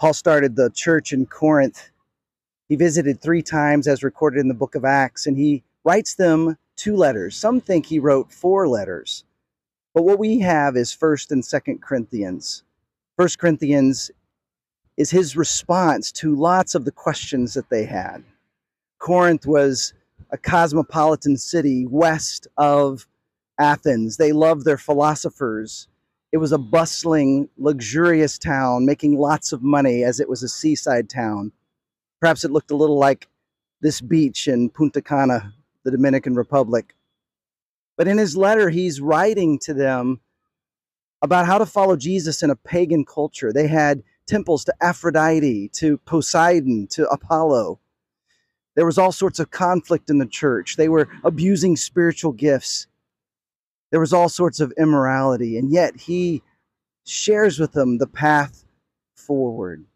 Paul started the church in Corinth. He visited three times, as recorded in the book of Acts, and he writes them two letters. Some think he wrote four letters. But what we have is 1st and 2nd Corinthians. 1st Corinthians is his response to lots of the questions that they had. Corinth was a cosmopolitan city west of Athens. They loved their philosophers. It was a bustling, luxurious town, making lots of money as it was a seaside town. Perhaps it looked a little like this beach in Punta Cana, the Dominican Republic. But in his letter, he's writing to them about how to follow Jesus in a pagan culture. They had temples to Aphrodite, to Poseidon, to Apollo. There was all sorts of conflict in the church. They were abusing spiritual gifts. There was all sorts of immorality. And yet he shares with them the path forward.